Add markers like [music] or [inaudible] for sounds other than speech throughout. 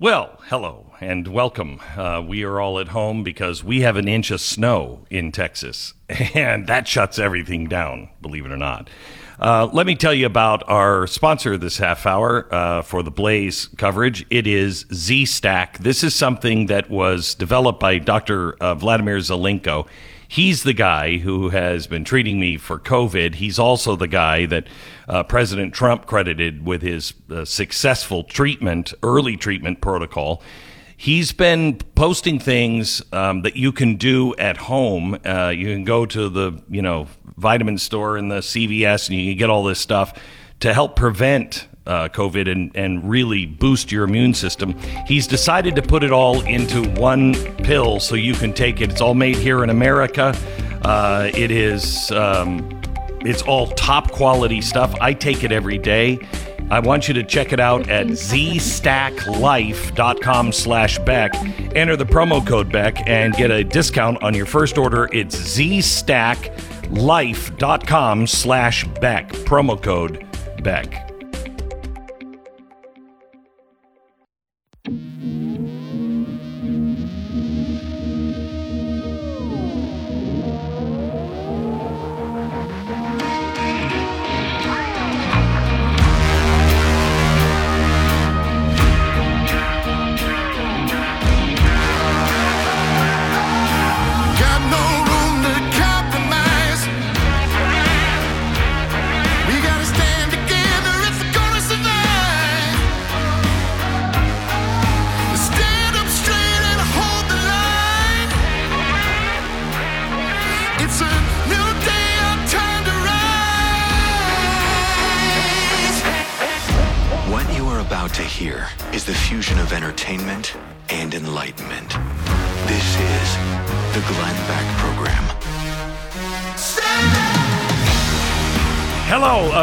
Well, hello and welcome. Uh, we are all at home because we have an inch of snow in Texas, [laughs] and that shuts everything down, believe it or not. Uh, let me tell you about our sponsor this half hour uh, for the Blaze coverage. It is Z Stack. This is something that was developed by Dr. Uh, Vladimir Zelenko. He's the guy who has been treating me for COVID. He's also the guy that uh, President Trump credited with his uh, successful treatment, early treatment protocol. He's been posting things um, that you can do at home. Uh, you can go to the you know vitamin store in the CVS and you can get all this stuff to help prevent uh, COVID and, and really boost your immune system. He's decided to put it all into one pill so you can take it. It's all made here in America. Uh, it is. Um, it's all top quality stuff. I take it every day. I want you to check it out at zstacklife.com slash Beck. Enter the promo code Beck and get a discount on your first order. It's zstacklife.com slash Beck. Promo code Beck.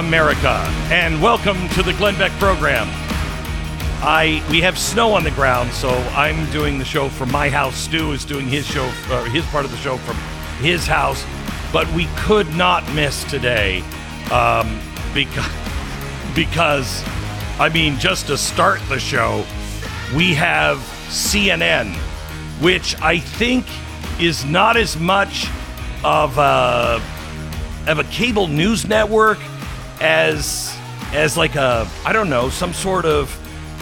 America, and welcome to the Glenn Beck program. I we have snow on the ground, so I'm doing the show from my house. Stu is doing his show, uh, his part of the show from his house, but we could not miss today um, because [laughs] because I mean, just to start the show, we have CNN, which I think is not as much of a of a cable news network as as like a I don't know some sort of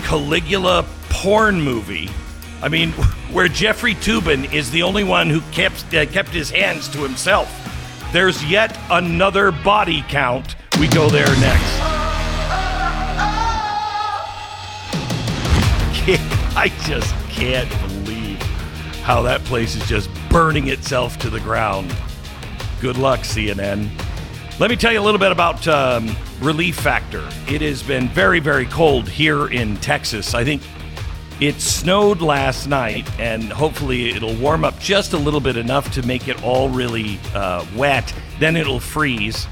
Caligula porn movie. I mean, [laughs] where Jeffrey Toobin is the only one who kept uh, kept his hands to himself. There's yet another body count. We go there next. [laughs] I just can't believe how that place is just burning itself to the ground. Good luck, CNN. Let me tell you a little bit about um, Relief Factor. It has been very, very cold here in Texas. I think it snowed last night, and hopefully it'll warm up just a little bit enough to make it all really uh, wet. Then it'll freeze,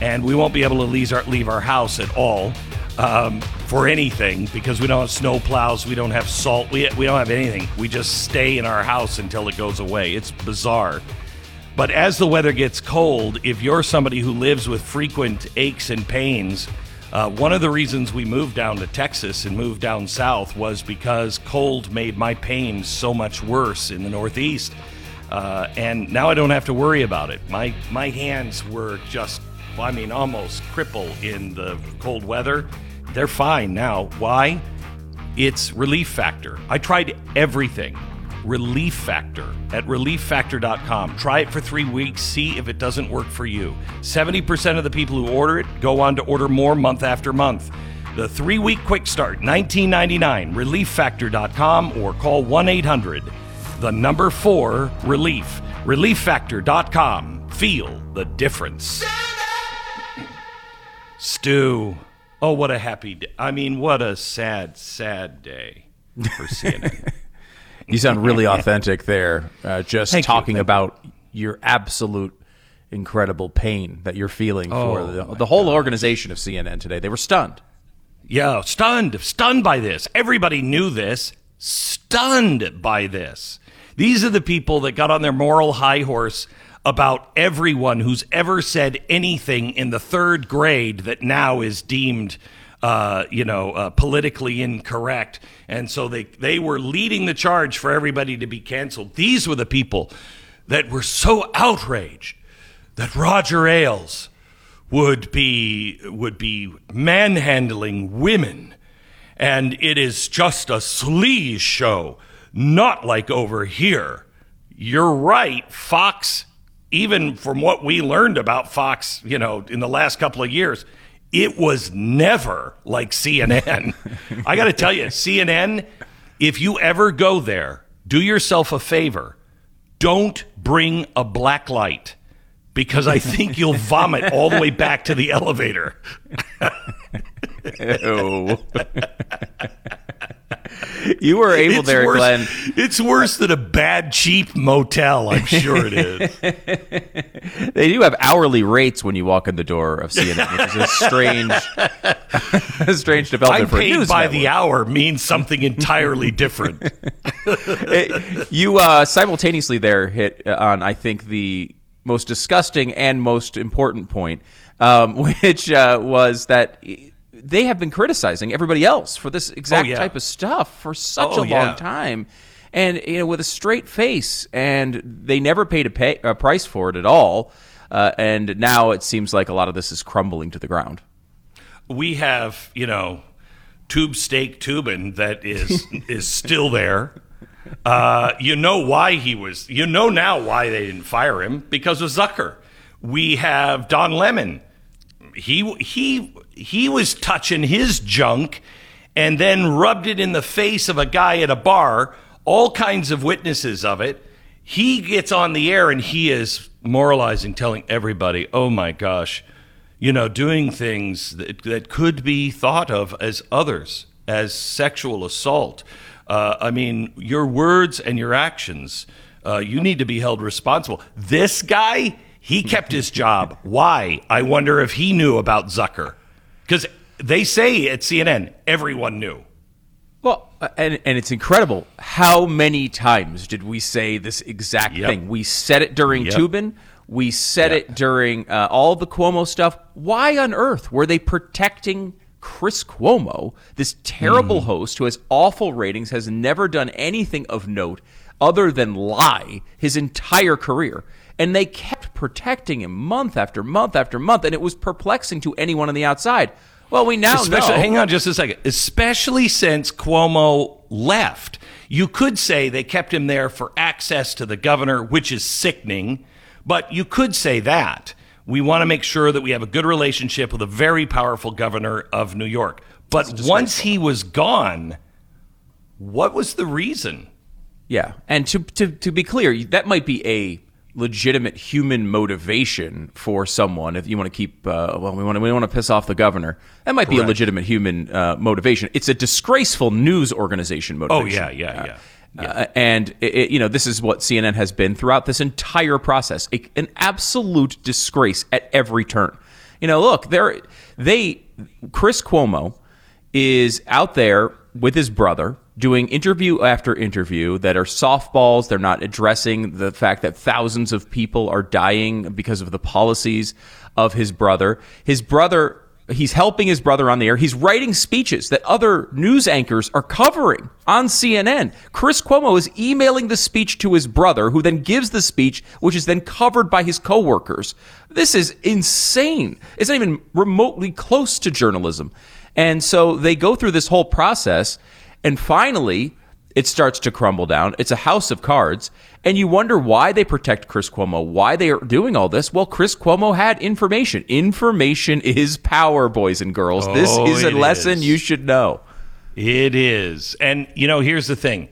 and we won't be able to leave our, leave our house at all um, for anything because we don't have snow plows, we don't have salt, we, we don't have anything. We just stay in our house until it goes away. It's bizarre. But as the weather gets cold, if you're somebody who lives with frequent aches and pains, uh, one of the reasons we moved down to Texas and moved down south was because cold made my pain so much worse in the Northeast. Uh, and now I don't have to worry about it. My my hands were just, I mean, almost crippled in the cold weather. They're fine now. Why? It's Relief Factor. I tried everything. Relief Factor at relieffactor.com. Try it for three weeks, see if it doesn't work for you. 70% of the people who order it go on to order more month after month. The three week quick start, $19.99, relieffactor.com or call 1 800, the number four, relief. Relieffactor.com. Feel the difference. Stu. Oh, what a happy day. I mean, what a sad, sad day for CNN. [laughs] You sound really [laughs] authentic there. Uh, just Thank talking you. about your absolute incredible pain that you're feeling Oh, for the, the whole organization of CNN today. They were stunned. Yeah, stunned, stunned by this. Everybody knew this, stunned by this. These are the people that got on their moral high horse about everyone who's ever said anything in the third grade that now is deemed uh, you know, uh, politically incorrect. And so they, they were leading the charge for everybody to be canceled. These were the people that were so outraged that Roger Ailes would be would be manhandling women and it is just a sleaze show not like over here you're right fox even from what we learned about fox you know in the last couple of years it was never like cnn [laughs] i got to tell you cnn if you ever go there do yourself a favor. Don't bring a black light because I think you'll [laughs] vomit all the way back to the elevator. [laughs] [laughs] You were able It's there, worse, Glenn. It's worse than a bad, cheap motel. I'm sure it is. [laughs] They do have hourly rates when you walk in the door of CNN, which is a strange, a [laughs] strange development for a paid by network. the hour means something entirely different. you uh, simultaneously there hit on, I think, the most disgusting and most important point, um, which uh, was that they have been criticizing everybody else for this exact Oh, yeah. type of stuff for such Oh, a long yeah. time. And you know, with a straight face, and they never paid a, pay, a price for it at all. Uh, and now it seems like a lot of this is crumbling to the ground. we have, you know, Tube Steak Toobin that is [laughs] is still there. Uh, you know why he was. You know now why they didn't fire him because of Zucker. We have Don Lemon. He he he was touching his junk and then rubbed it in the face of a guy at a bar. All kinds of witnesses of it. He gets on the air and he is moralizing, telling everybody, "Oh my gosh." you know, doing things that, that could be thought of as others, as sexual assault. Uh, I mean, your words and your actions, uh, you need to be held responsible. This guy, he kept his job. Why? I wonder if he knew about Zucker. Because they say at CNN, everyone knew. Well, uh, and and it's incredible. How many times did we say this exact Yep. thing? We said it during Yep. Toobin. We said Yep. it during uh, all the Cuomo stuff. Why on earth were they protecting Chris Cuomo, this terrible Hmm. host who has awful ratings, has never done anything of note other than lie his entire career? And they kept protecting him month after month after month, and it was perplexing to anyone on the outside. Well, we now Especially, know. hang on just a second. Especially since Cuomo left, you could say they kept him there for access to the governor, which is sickening. But you could say that we want to make sure that we have a good relationship with a very powerful governor of New York. But once he was gone, what was the reason? Yeah, and to to to be clear, that might be a legitimate human motivation for someone if you want to keep uh, well we want to we want to piss off the governor that might be a legitimate human uh, motivation. It's a disgraceful news organization Oh motivation. yeah, yeah, yeah. uh, and it, you know this is what CNN has been throughout this entire process. A, an absolute disgrace at every turn. You know look there they Chris Cuomo is out there with his brother doing interview after interview that are softballs. They're not addressing the fact that thousands of people are dying because of the policies of his brother. His brother, he's helping his brother on the air. He's writing speeches that other news anchors are covering on CNN. Chris Cuomo is emailing the speech to his brother, who then gives the speech, which is then covered by his coworkers. This is insane. It's not even remotely close to journalism. And so they go through this whole process, and finally, it starts to crumble down. It's a house of cards. And you wonder why they protect Chris Cuomo, why they are doing all this. Well, Chris Cuomo had information. Information is power, boys and girls. this Oh, is a lesson is. you should know. It is. And, you know, here's the thing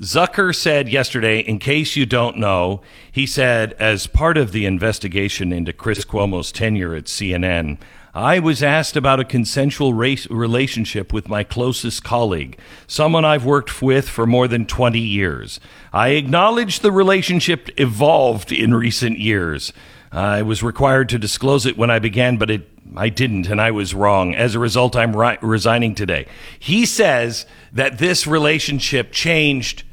Zucker said yesterday, in case you don't know, he said, as part of the investigation into Chris Cuomo's tenure at CNN, I was asked about a consensual race relationship with my closest colleague, someone I've worked with for more than 20 years. I acknowledge the relationship evolved in recent years. I was required to disclose it when I began, but it I didn't, and I was wrong. As a result, I'm ri- resigning today. He says that this relationship changed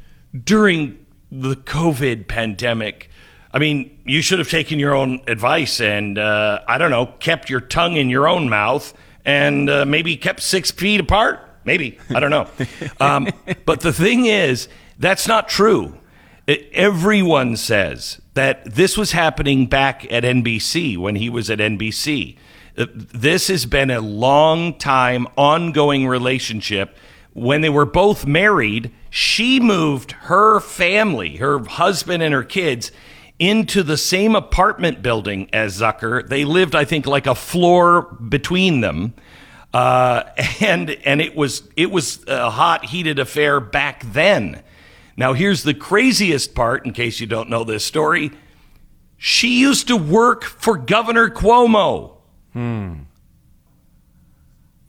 during the COVID pandemic. I mean, you should have taken your own advice and, uh, I don't know, kept your tongue in your own mouth and uh, maybe kept six feet apart. Maybe I don't know. [laughs] Um, but the thing is, that's not true. It- everyone says that this was happening back at NBC when he was at NBC. This has been a long time ongoing relationship. When they were both married, she moved her family, her husband and her kids, into the same apartment building as Zucker. They lived, I think, like a floor between them. Uh, [laughs] and and it was it was a hot, heated affair back then. Now here's the craziest part, in case you don't know this story. She used to work for Governor Cuomo. Hmm.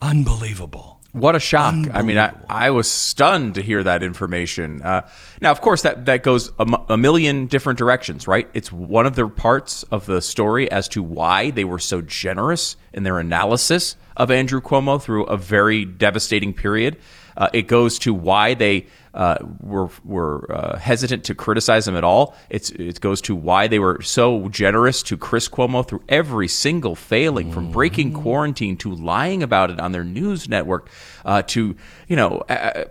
Unbelievable. What a shock! I mean, I, I was stunned to hear that information. Uh, now, of course, that that goes a, m- a million different directions, right? It's one of the parts of the story as to why they were so generous in their analysis of Andrew Cuomo through a very devastating period. Uh, it goes to why they uh, were were uh, hesitant to criticize him at all. It's it goes to why they were so generous to Chris Cuomo through every single failing, from breaking quarantine to lying about it on their news network, uh, to you know. Uh,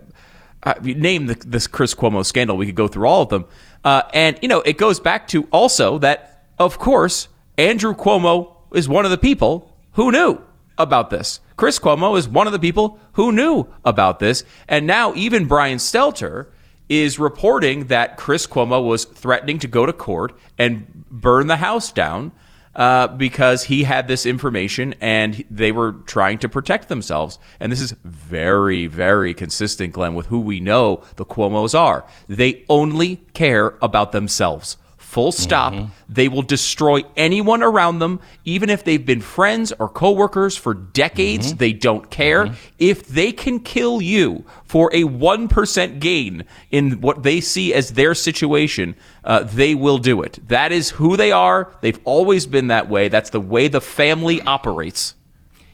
uh, name the, this Chris Cuomo scandal. We could go through all of them, uh, and you know it goes back to also that, of course, Andrew Cuomo is one of the people who knew about this. Chris Cuomo is one of the people who knew about this. And now even Brian Stelter is reporting that Chris Cuomo was threatening to go to court and burn the house down uh, because he had this information and they were trying to protect themselves. And this is very, very consistent, Glenn, with who we know the Cuomos are. They only care about themselves. Full stop. They will destroy anyone around them, even if they've been friends or coworkers for decades. They don't care. If they can kill you for a 1% gain in what they see as their situation, uh, they will do it. That is who they are. They've always been that way. That's the way the family operates.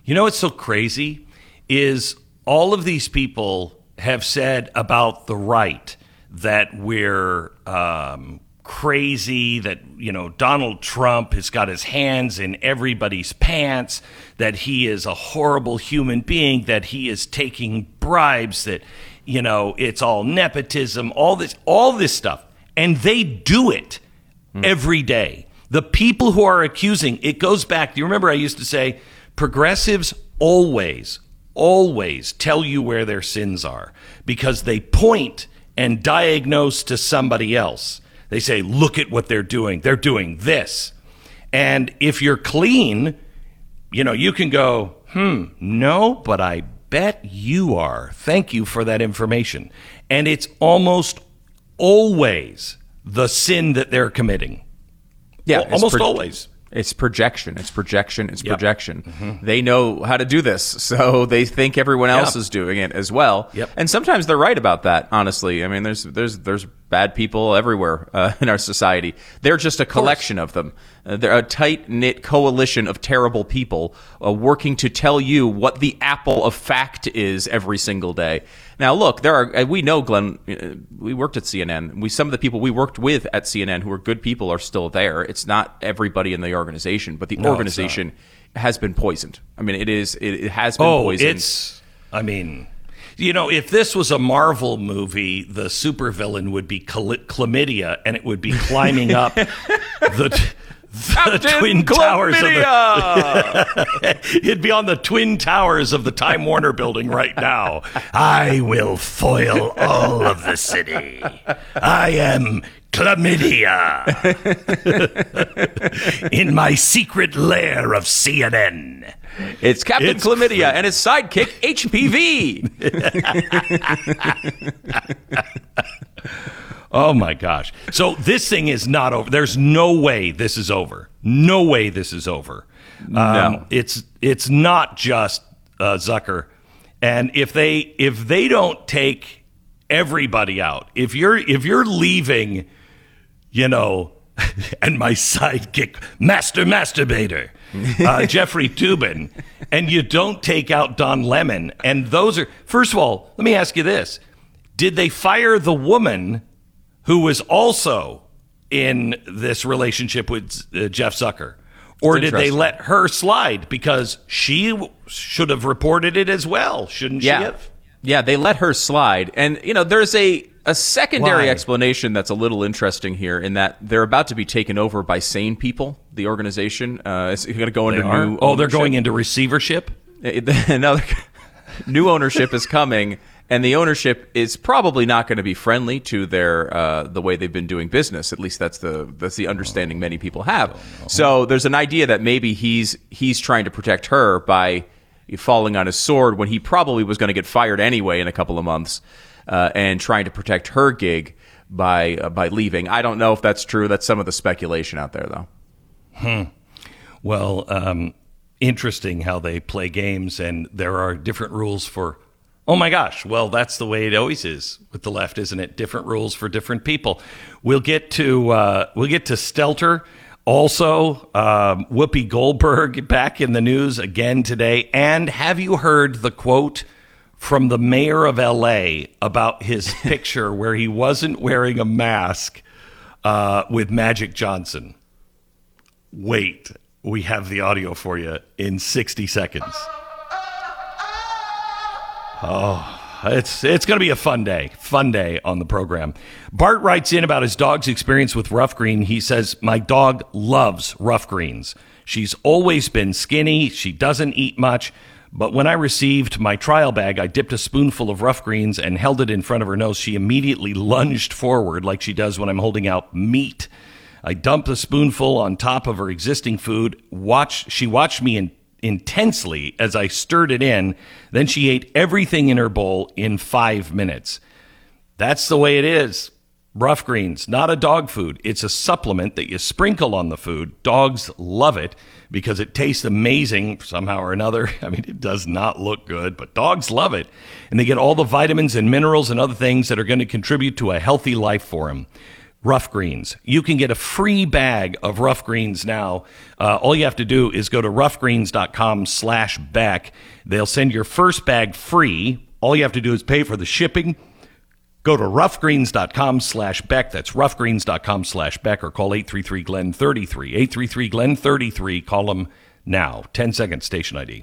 You know what's so crazy is all of these people have said about the right that we're um, crazy, that you know Donald Trump has got his hands in everybody's pants, that he is a horrible human being, that he is taking bribes, that you know it's all nepotism, all this, all this stuff, and they do it hmm. every day. The people who are accusing, it goes back. Do you remember I used to say progressives always, always tell you where their sins are because they point and diagnose to somebody else. They say, look at what they're doing. They're doing this. And if you're clean, you know, you can go, hmm, no, but I bet you are. Thank you for that information. And it's almost always the sin that they're committing. Yeah, it's almost pro- always. It's projection. It's projection. It's Yep. Mm-hmm. projection. They know how to do this, [laughs] so they think everyone else Yep. is doing it as well. Yep. And sometimes they're right about that. Honestly, I mean, there's there's there's bad people everywhere uh, [laughs] in our society. They're just a collection of them. Uh, they're a tight knit coalition of terrible people uh, working to tell you what the apple of fact is every single day. Now, look, there are uh, we know, Glenn. uh, We worked at CNN. We some of the people we worked with at CNN who are good people are still there. It's not everybody in the organization, but the No, organization has been poisoned. I mean, it is it, it has been Oh, poisoned. it's. I mean, you know, if this was a Marvel movie, the supervillain would be chla- chlamydia, and it would be climbing up [laughs] the. The Captain twin towers of the, [laughs] it'd be on the twin towers of the Time Warner building right now. I will foil all of the city. I am chlamydia [laughs] in my secret lair of CNN. It's Captain It's Chlamydia and his sidekick HPV. [laughs] Oh my gosh. So this thing is not over. There's no way this is over. No way this is over. Um, It's it's not just uh, Zucker. And if they if they don't take everybody out, if you're if you're leaving, you know, [laughs] and my sidekick, Master Masturbator, uh, [laughs] Jeffrey Toobin, and you don't take out Don Lemon, and those are first of all, let me ask you this: Did they fire the woman who was also in this relationship with uh, Jeff Zucker, Or did they let her slide because she w- should have reported it as well, shouldn't she Yeah. have? Yeah, they let her slide. And, you know, there's a, a secondary Why? explanation that's a little interesting here in that they're about to be taken over by Sane People, the organization. Uh, it's going to go into new. Oh, they're going into receivership? Another [laughs] new ownership is coming, and the ownership is probably not going to be friendly to their uh, the way they've been doing business. At least that's the that's the understanding many people have. So there's an idea that maybe he's he's trying to protect her by falling on his sword when he probably was going to get fired anyway in a couple of months, uh, and trying to protect her gig by uh, by leaving. I don't know if that's true. That's some of the speculation out there, though. Well, um, interesting how they play games, and there are different rules for. Oh my gosh! Well, that's the way it always is with the left, isn't it? Different rules for different people. We'll get to uh, we'll get to Stelter. Also, um, Whoopi Goldberg back in the news again today. And have you heard the quote from the mayor of L.A. about his [laughs] picture where he wasn't wearing a mask uh, with Magic Johnson? Wait, we have the audio for you in 60 seconds. Oh, it's it's going to be a fun day. Fun day on the program. Bart writes in about his dog's experience with Ruff Green. He says, "My dog loves Ruff Greens. She's always been skinny. She doesn't eat much." But when I received my trial bag, I dipped a spoonful of Ruff Greens and held it in front of her nose. She immediately lunged forward like she does when I'm holding out meat. I dumped the spoonful on top of her existing food. Watch, she watched me in, intensely as I stirred it in. Then she ate everything in her bowl in five minutes. That's the way it is. Ruff Greens, not a dog food. It's a supplement that you sprinkle on the food. Dogs love it because it tastes amazing somehow or another. [laughs] I mean, it does not look good, but dogs love it. And they get all the vitamins and minerals and other things that are going to contribute to a healthy life for them. Ruff Greens. You can get a free bag of Ruff Greens now. Uh, all you have to do is go to ruffgreens.com slash Beck. They'll send your first bag free. All you have to do is pay for the shipping. Go to ruffgreens.com slash Beck. That's ruffgreens.com slash Beck or call 833 Glen 33. 833 Glen 33. Call them now. 10 seconds, station ID.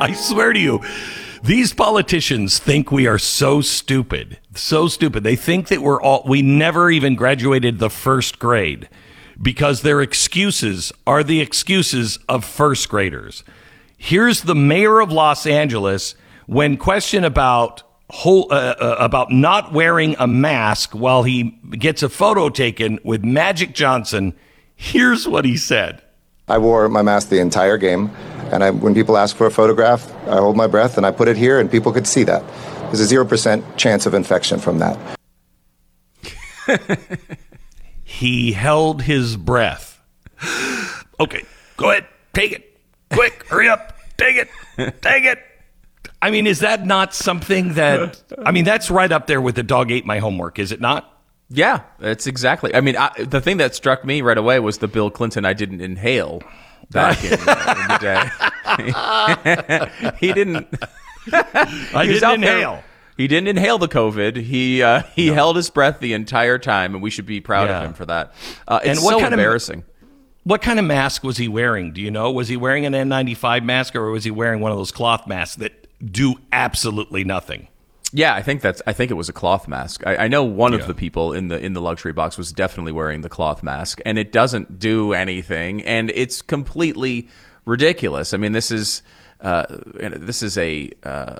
I swear to you, these politicians think we are so stupid. So stupid. They think that we're all, we never even graduated the first grade because their excuses are the excuses of first graders. Here's the mayor of Los Angeles when questioned about whole, uh, uh, about not wearing a mask while he gets a photo taken with Magic Johnson. Here's what he said. I wore my mask the entire game, and I, when people ask for a photograph, I hold my breath and I put it here, and people could see that. There's a zero percent chance of infection from that. [laughs] He held his breath. Okay, go ahead, take it. Quick, hurry up, take it, take it. I mean, is that not something that, I mean, that's right up there with the dog ate my homework, is it not? Yeah, that's exactly. I mean, I, the thing that struck me right away was the Bill Clinton I didn't inhale back in, uh, in the day. [laughs] he didn't. I [laughs] he didn't out there- inhale. He didn't inhale the COVID. He uh, he held his breath the entire time, and we should be proud Yeah. of him for that. Uh, it's And what so kind of- embarrassing. What kind of mask was he wearing? Do you know? Was he wearing an N95 mask or was he wearing one of those cloth masks that do absolutely nothing? Yeah, I think that's. I think it was a cloth mask. I, I know one Yeah. of the people in the in the luxury box was definitely wearing the cloth mask, and it doesn't do anything, and it's completely ridiculous. I mean, this is uh, this is a uh,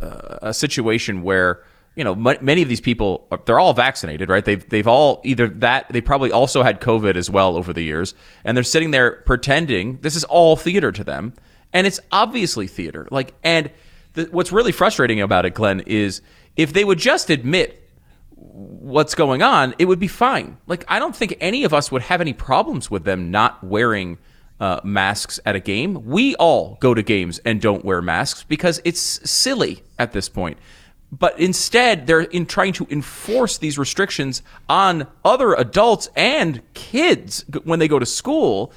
a situation where you know m- many of these people are- they're all vaccinated, right? They've they've all either that they probably also had COVID as well over the years, and they're sitting there pretending this is all theater to them, and it's obviously theater. Like, and what's really frustrating about it, Glenn, is if they would just admit what's going on, it would be fine. Like, I don't think any of us would have any problems with them not wearing uh, masks at a game. We all go to games and don't wear masks because it's silly at this point. But instead, they're in trying to enforce these restrictions on other adults and kids when they go to school.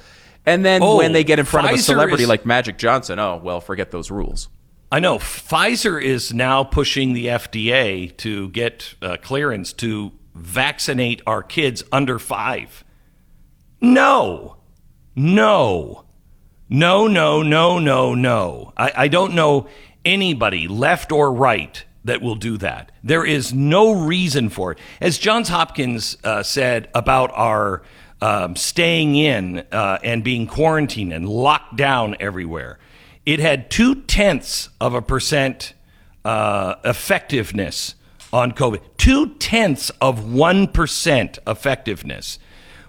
And then Oh, when they get in front of a celebrity is- like Magic Johnson, oh, well, forget those rules. I know Pfizer is now pushing the FDA to get uh, clearance to vaccinate our kids under five. No, no, no, no, no, no, no. I, I don't know anybody, left or right, that will do that. There is no reason for it. As Johns Hopkins uh, said about our um, staying in uh, and being quarantined and locked down everywhere, it had two tenths of a percent uh, effectiveness on COVID. Two tenths of 1% effectiveness.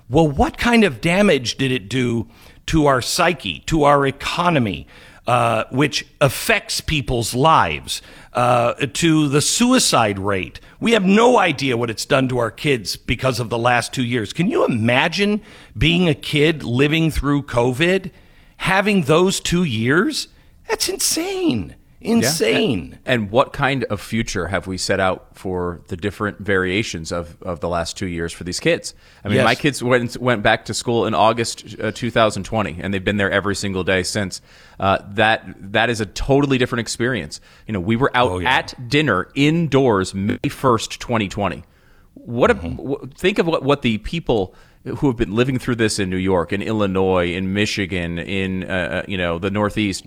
Well, what kind of damage did it do to our psyche, to our economy, uh, which affects people's lives, uh, to the suicide rate? We have no idea what it's done to our kids because of the last two years. Can you imagine being a kid living through COVID, having those two years? That's insane. Insane. And what kind of future have we set out for the different variations of, of the last two years for these kids? I mean, Yes. my kids went went back to school in August uh, 2020, and they've been there every single day since. Uh, that that is a totally different experience. You know, we were out Oh, yeah. at dinner indoors May 1st, 2020. What a, Mm-hmm. w- think of what what the people who have been living through this in New York, in Illinois, in Michigan, in uh, uh, you know the Northeast.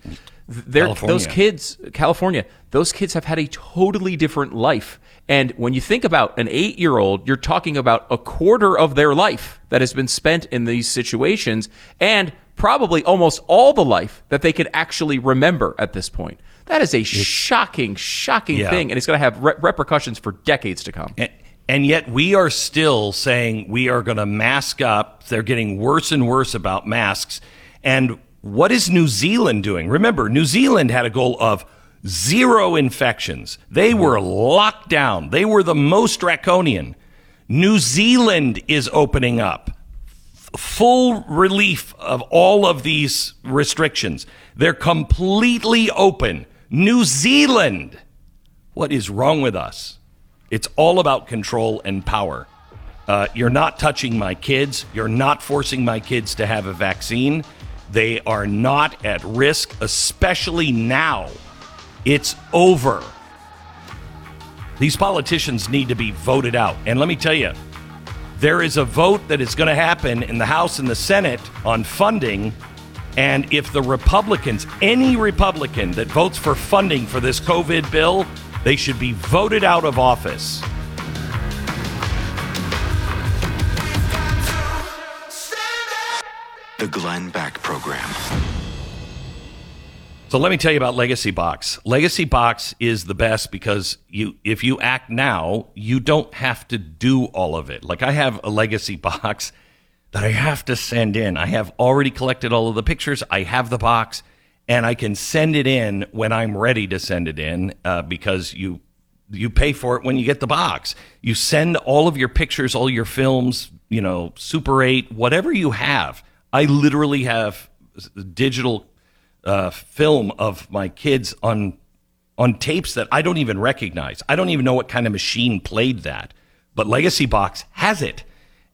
Those kids, California, those kids have had a totally different life. And when you think about an eight year old, you're talking about a quarter of their life that has been spent in these situations and probably almost all the life that they could actually remember at this point. That is a shocking, shocking Yeah. thing. And it's going to have re- repercussions for decades to come. And, and yet we are still saying we are going to mask up. They're getting worse and worse about masks. And what is New Zealand doing? Remember, New Zealand had a goal of zero infections. They mm-hmm. were locked down. They were the most draconian. New Zealand is opening up full relief of all of these restrictions. They're completely open. New Zealand. What is wrong with us? It's all about control and power. Uh, you're not touching my kids. You're not forcing my kids to have a vaccine. They are not at risk, especially now. It's over. These politicians need to be voted out. And let me tell you, there is a vote that is going to happen in the House and the Senate on funding. And if the Republicans, any Republican that votes for funding for this COVID bill, they should be voted out of office. The Glenn Beck Program. So let me tell you about Legacy Box. Legacy Box is the best because you if you act now, you don't have to do all of it. Like I have a Legacy Box that I have to send in. I have already collected all of the pictures. I have the box and I can send it in when I'm ready to send it in uh, because you you pay for it when you get the box. You send all of your pictures, all your films, you know, Super 8, whatever you have. I literally have digital uh, film of my kids on on tapes that I don't even recognize. I don't even know what kind of machine played that. But Legacy Box has it.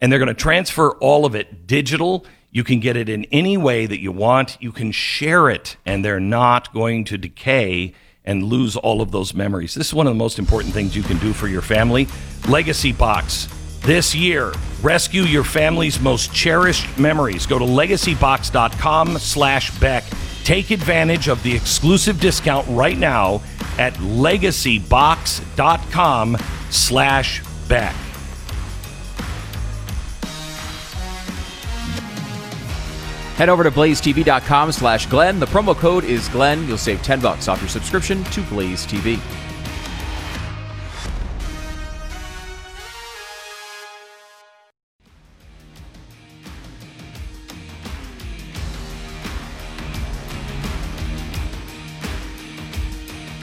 And they're going to transfer all of it digital. You can get it in any way that you want. You can share it, and they're not going to decay and lose all of those memories. This is one of the most important things you can do for your family. Legacy Box. This year, rescue your family's most cherished memories. Go to legacybox.com slash Beck. Take advantage of the exclusive discount right now at legacybox.com slash Beck. Head over to blazetv.com slash Glenn. The promo code is Glenn. You'll save 10 bucks off your subscription to Blaze TV.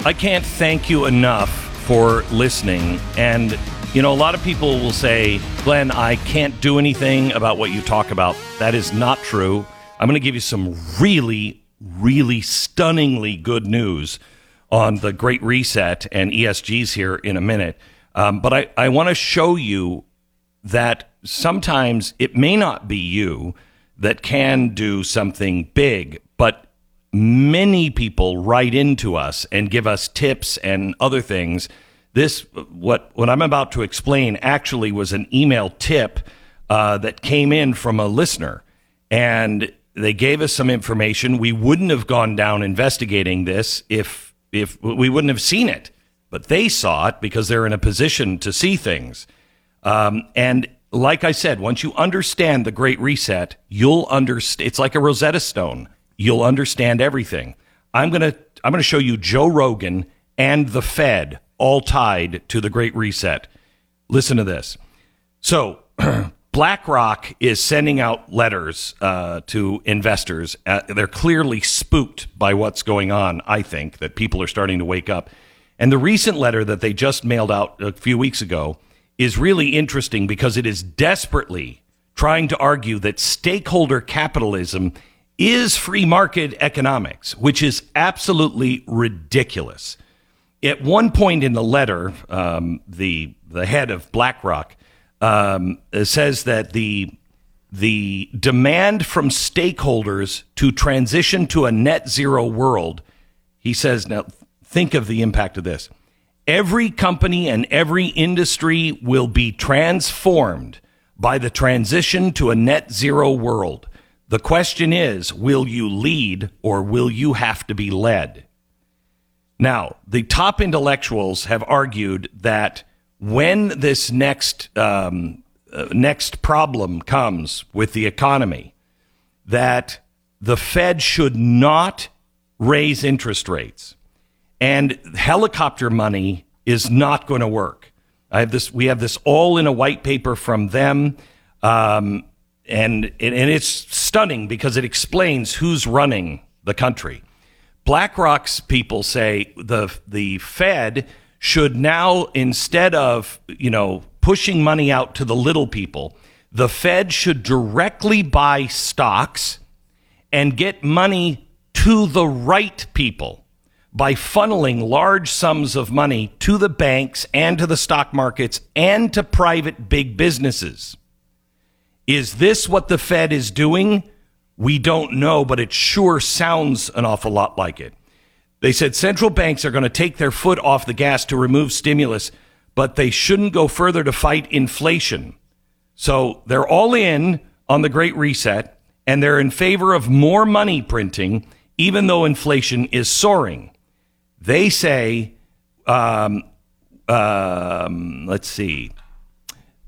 I can't thank you enough for listening. And, you know, a lot of people will say, Glenn, I can't do anything about what you talk about. That is not true. I'm going to give you some really, really stunningly good news on the Great Reset and ESGs here in a minute. Um, but I, I want to show you that sometimes it may not be you that can do something big, but many people write into us and give us tips and other things. This what what I'm about to explain actually was an email tip uh, that came in from a listener, and they gave us some information. We wouldn't have gone down investigating this if if we wouldn't have seen it, but they saw it because they're in a position to see things. Um, and like I said, once you understand the Great Reset, you'll understand. It's like a Rosetta Stone. You'll understand everything. I'm gonna I'm gonna show you Joe Rogan and the Fed all tied to the Great Reset. Listen to this. So [clears throat] BlackRock is sending out letters uh, to investors. Uh, they're clearly spooked by what's going on. I think that people are starting to wake up. And the recent letter that they just mailed out a few weeks ago is really interesting because it is desperately trying to argue that stakeholder capitalism is free market economics, which is absolutely ridiculous. At one point in the letter, um, the the head of BlackRock um, says that the the demand from stakeholders to transition to a net zero world, he says, now think of the impact of this. Every company and every industry will be transformed by the transition to a net zero world. The question is, will you lead or will you have to be led? Now, the top intellectuals have argued that when this next um, uh, next problem comes with the economy, that the Fed should not raise interest rates, and helicopter money is not going to work. I have this. We have this all in a white paper from them, um, and and it's stunning because it explains who's running the country. BlackRock's people say the the Fed should now instead of you know pushing money out to the little people, the Fed should directly buy stocks and get money to the right people by funneling large sums of money to the banks and to the stock markets and to private big businesses. Is this what the Fed is doing? We don't know, but it sure sounds an awful lot like it. They said central banks are going to take their foot off the gas to remove stimulus, but they shouldn't go further to fight inflation. So they're all in on the Great Reset, and they're in favor of more money printing, even though inflation is soaring. They say, um, um, let's see,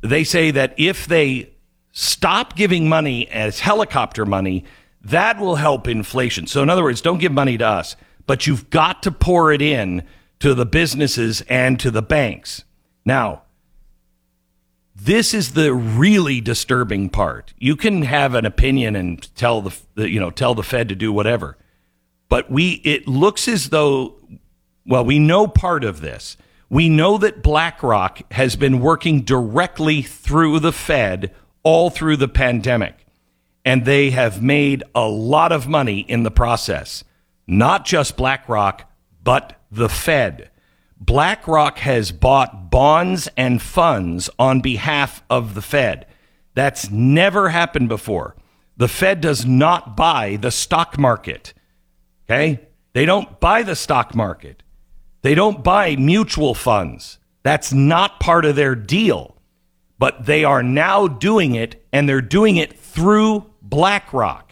they say that if they stop giving money as helicopter money, that will help inflation. So, in other words, don't give money to us but you've got to pour it in to the businesses and to the banks. Now, this is the really disturbing part. You can have an opinion and tell the, you know tell the Fed to do whatever, but we it looks as though well we know part of this. We know that BlackRock has been working directly through the Fed all through the pandemic, and they have made a lot of money in the process not just BlackRock, but the Fed. BlackRock has bought bonds and funds on behalf of the Fed. That's never happened before. The Fed does not buy the stock market. Okay? They don't buy the stock market. They don't buy mutual funds. That's not part of their deal. But they are now doing it, and they're doing it through BlackRock.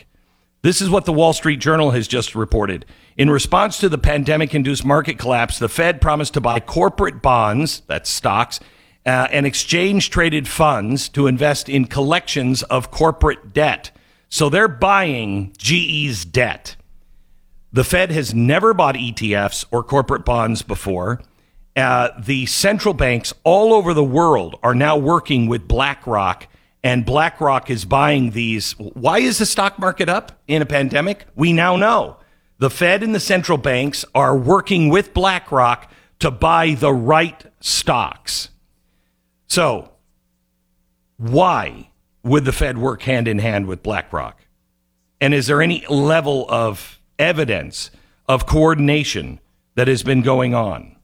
This is what the Wall Street Journal has just reported. In response to the pandemic induced market collapse, the Fed promised to buy corporate bonds, that's stocks, uh, and exchange traded funds to invest in collections of corporate debt. So they're buying GE's debt. The Fed has never bought ETFs or corporate bonds before. Uh, the central banks all over the world are now working with BlackRock and BlackRock is buying these. Why is the stock market up in a pandemic? We now know. The Fed and the central banks are working with BlackRock to buy the right stocks. So, why would the Fed work hand in hand with BlackRock? And is there any level of evidence of coordination that has been going on?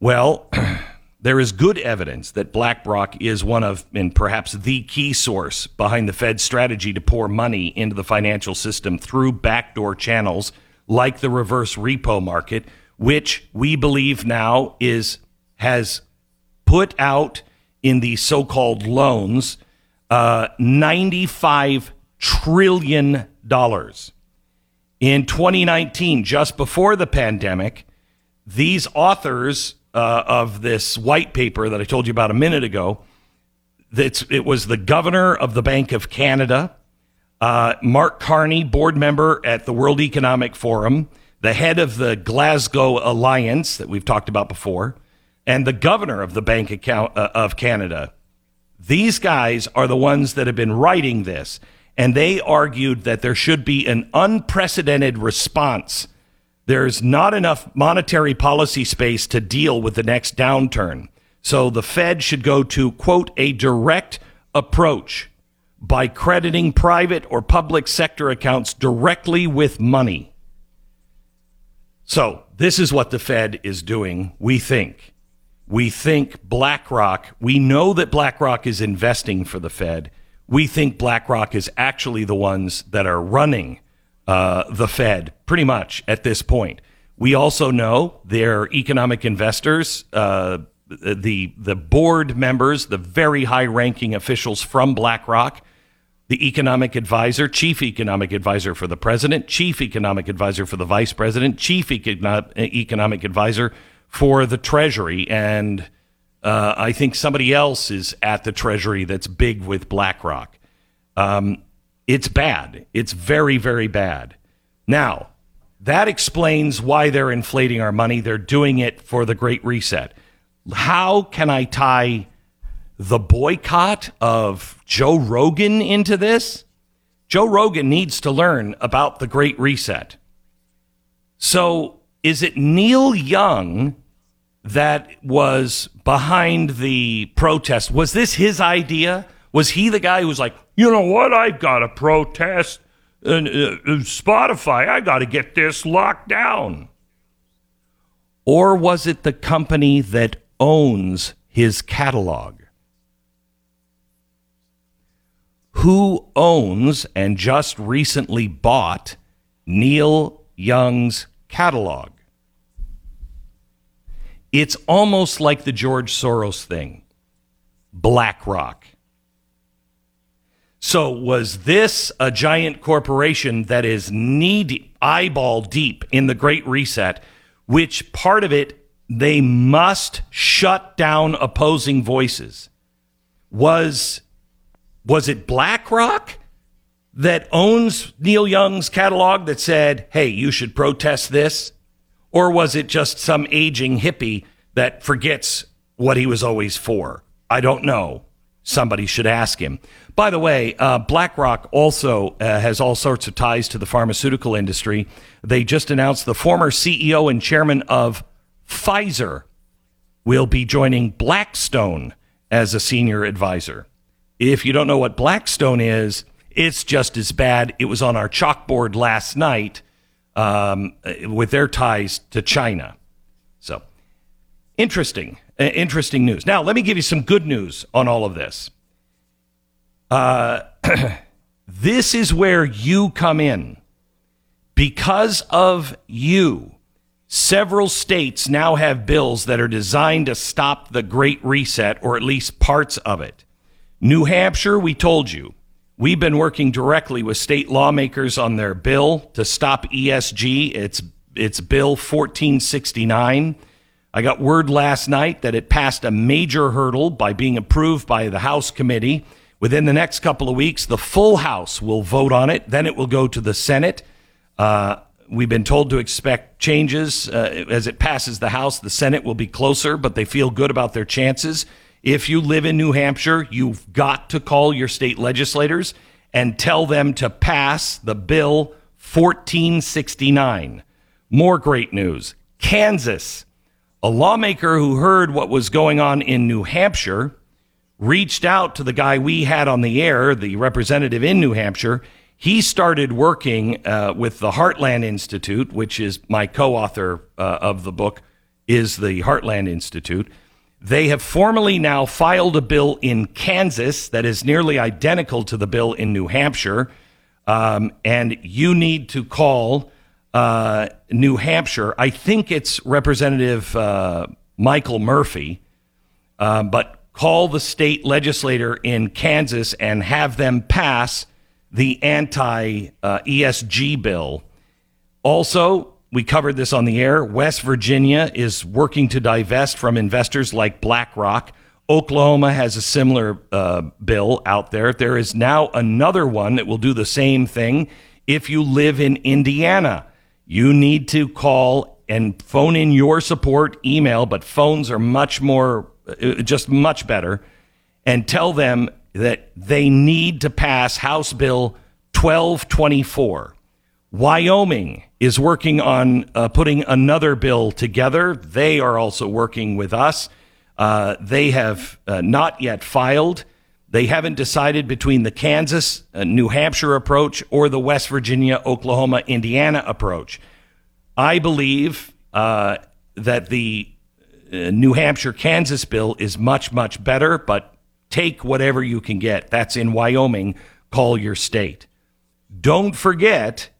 Well, [clears throat] there is good evidence that BlackRock is one of, and perhaps the key source behind the Fed's strategy to pour money into the financial system through backdoor channels like the reverse repo market, which we believe now is has put out in the so-called loans uh, 95 trillion dollars. In 2019 just before the pandemic these authors uh, of this white paper that I told you about a minute ago. It was the governor of the Bank of Canada, uh, Mark Carney, board member at the World Economic Forum, the head of the Glasgow Alliance that we've talked about before, and the governor of the Bank account, uh, of Canada. These guys are the ones that have been writing this, and they argued that there should be an unprecedented response there's not enough monetary policy space to deal with the next downturn. So the Fed should go to, quote, a direct approach by crediting private or public sector accounts directly with money. So this is what the Fed is doing, we think. We think BlackRock, we know that BlackRock is investing for the Fed. We think BlackRock is actually the ones that are running uh, the Fed pretty much at this point. We also know their economic investors, uh, the the board members, the very high ranking officials from BlackRock, the economic advisor, chief economic advisor for the president, chief economic advisor for the vice president, chief econo- economic advisor for the Treasury, and uh, I think somebody else is at the Treasury that's big with BlackRock. Um, it's bad. It's very, very bad. Now, that explains why they're inflating our money. They're doing it for the Great Reset. How can I tie the boycott of Joe Rogan into this? Joe Rogan needs to learn about the Great Reset. So, is it Neil Young that was behind the protest? Was this his idea? Was he the guy who was like, you know what? I've got to protest and, uh, uh, Spotify. I got to get this locked down. Or was it the company that owns his catalog? Who owns and just recently bought Neil Young's catalog? It's almost like the George Soros thing BlackRock. So, was this a giant corporation that is knee deep, eyeball deep in the Great Reset, which part of it they must shut down opposing voices? Was was it BlackRock that owns Neil Young's catalog that said, "Hey, you should protest this," or was it just some aging hippie that forgets what he was always for? I don't know. Somebody should ask him. By the way, uh, BlackRock also uh, has all sorts of ties to the pharmaceutical industry. They just announced the former CEO and chairman of Pfizer will be joining Blackstone as a senior advisor. If you don't know what Blackstone is, it's just as bad. It was on our chalkboard last night um, with their ties to China. So, interesting, uh, interesting news. Now, let me give you some good news on all of this. Uh, [clears throat] this is where you come in. Because of you, several states now have bills that are designed to stop the Great Reset, or at least parts of it. New Hampshire, we told you, we've been working directly with state lawmakers on their bill to stop ESG. It's, it's Bill 1469. I got word last night that it passed a major hurdle by being approved by the House committee. Within the next couple of weeks, the full House will vote on it. Then it will go to the Senate. Uh, we've been told to expect changes uh, as it passes the House. The Senate will be closer, but they feel good about their chances. If you live in New Hampshire, you've got to call your state legislators and tell them to pass the bill 1469. More great news. Kansas, a lawmaker who heard what was going on in New Hampshire reached out to the guy we had on the air, the representative in New Hampshire. He started working uh, with the Heartland Institute, which is my co-author uh, of the book, is the Heartland Institute. They have formally now filed a bill in Kansas that is nearly identical to the bill in New Hampshire. Um, and you need to call uh, New Hampshire. I think it's Representative uh, Michael Murphy, uh, but call the state legislator in Kansas and have them pass the anti ESG bill. Also, we covered this on the air. West Virginia is working to divest from investors like BlackRock. Oklahoma has a similar uh, bill out there. There is now another one that will do the same thing. If you live in Indiana, you need to call and phone in your support email, but phones are much more, uh, just much better, and tell them that they need to pass House Bill 1224. Wyoming is working on uh, putting another bill together. They are also working with us. Uh, they have uh, not yet filed. They haven't decided between the Kansas, uh, New Hampshire approach or the West Virginia, Oklahoma, Indiana approach. I believe uh, that the uh, New Hampshire, Kansas bill is much, much better, but take whatever you can get. That's in Wyoming. Call your state. Don't forget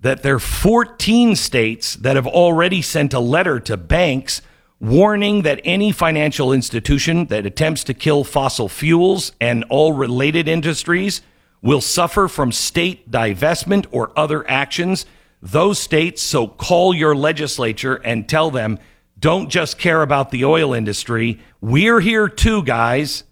that there are 14 states that have already sent a letter to banks warning that any financial institution that attempts to kill fossil fuels and all related industries will suffer from state divestment or other actions. Those states, so call your legislature and tell them, don't just care about the oil industry. We're here too, guys.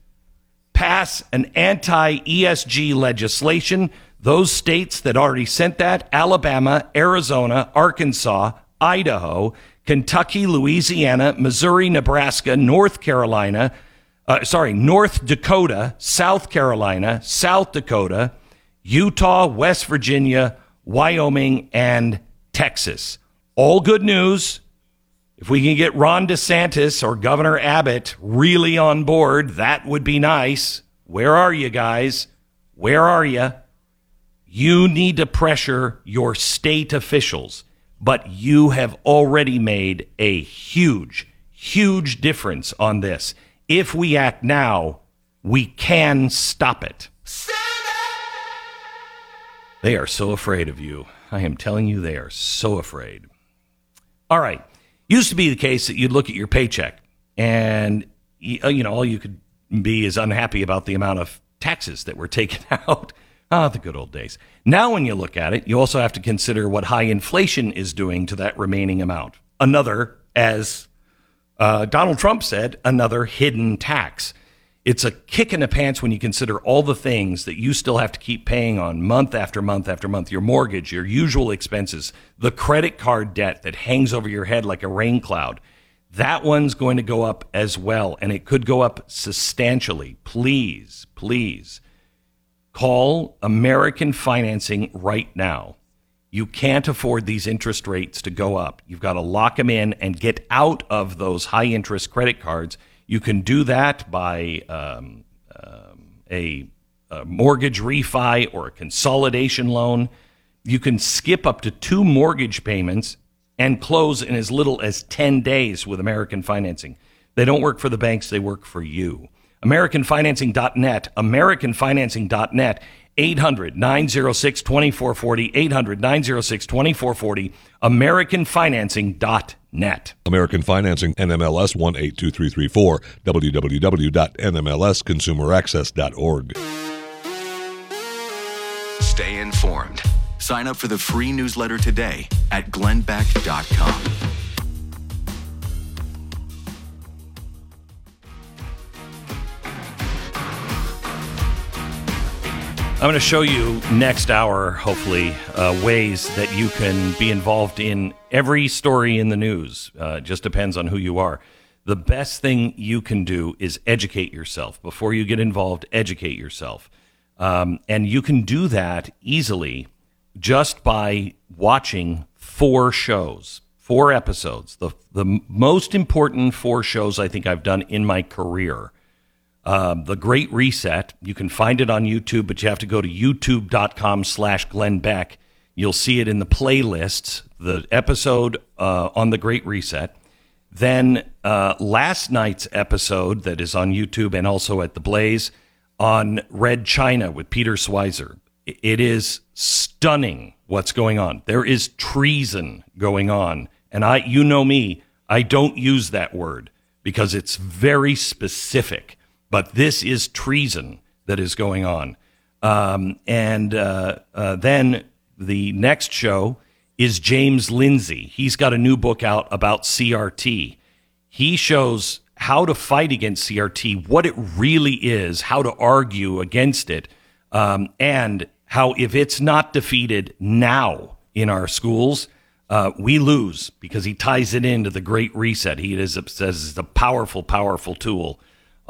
Pass an anti ESG legislation those states that already sent that Alabama, Arizona, Arkansas, Idaho, Kentucky, Louisiana, Missouri, Nebraska, North Carolina, uh, sorry, North Dakota, South Carolina, South Dakota, Utah, West Virginia, Wyoming, and Texas. All good news. If we can get Ron DeSantis or Governor Abbott really on board, that would be nice. Where are you guys? Where are you? You need to pressure your state officials, but you have already made a huge, huge difference on this. If we act now, we can stop it. They are so afraid of you. I am telling you, they are so afraid. All right. Used to be the case that you'd look at your paycheck and, you know, all you could be is unhappy about the amount of taxes that were [laughs] taken out. Ah, the good old days. Now, when you look at it, you also have to consider what high inflation is doing to that remaining amount. Another, as uh, Donald Trump said, another hidden tax. It's a kick in the pants when you consider all the things that you still have to keep paying on month after month after month your mortgage, your usual expenses, the credit card debt that hangs over your head like a rain cloud. That one's going to go up as well, and it could go up substantially. Please, please Call American Financing right now. You can't afford these interest rates to go up. You've got to lock them in and get out of those high interest credit cards. You can do that by um, um, a, a mortgage refi or a consolidation loan. You can skip up to two mortgage payments and close in as little as 10 days with American Financing. They don't work for the banks, they work for you. AmericanFinancing.net, AmericanFinancing.net, 800 906 2440, 800 906 2440, AmericanFinancing.net. American Financing, NMLS 182334, www.nmlsconsumeraccess.org. Stay informed. Sign up for the free newsletter today at glennbeck.com. I'm going to show you next hour, hopefully, uh, ways that you can be involved in every story in the news. Uh, just depends on who you are. The best thing you can do is educate yourself. Before you get involved, educate yourself. Um, and you can do that easily just by watching four shows, four episodes. The, the most important four shows I think I've done in my career um, the Great Reset. You can find it on YouTube, but you have to go to youtube.com slash Glenn Beck. You'll see it in the playlists, the episode uh, on the Great Reset. Then uh, last night's episode that is on YouTube and also at the Blaze on Red China with Peter Schweizer. It is stunning what's going on. There is treason going on, and I, you know me, I don't use that word because it's very specific. But this is treason that is going on. Um, and uh, uh, then the next show is James Lindsay. He's got a new book out about CRT. He shows how to fight against CRT, what it really is, how to argue against it, um, and how if it's not defeated now in our schools, uh, we lose because he ties it into the Great Reset. He is says it's a powerful, powerful tool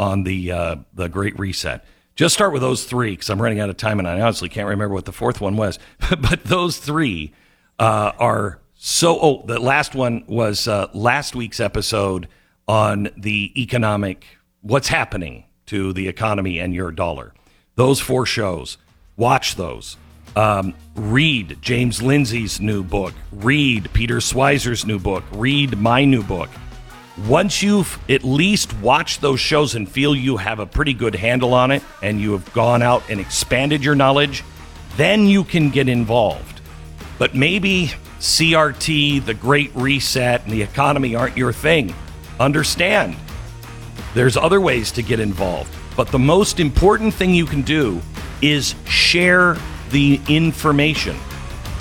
on the uh, the Great Reset. Just start with those three because I'm running out of time and I honestly can't remember what the fourth one was. [laughs] but those three uh, are so. Oh, the last one was uh, last week's episode on the economic, what's happening to the economy and your dollar. Those four shows, watch those. Um, read James Lindsay's new book. Read Peter Schweizer's new book. Read my new book. Once you've at least watched those shows and feel you have a pretty good handle on it and you have gone out and expanded your knowledge, then you can get involved. But maybe CRT, the Great Reset, and the economy aren't your thing. Understand. There's other ways to get involved. But the most important thing you can do is share the information.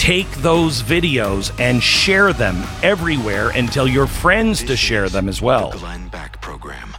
Take those videos and share them everywhere and tell your friends to share them as well. Glenn Program.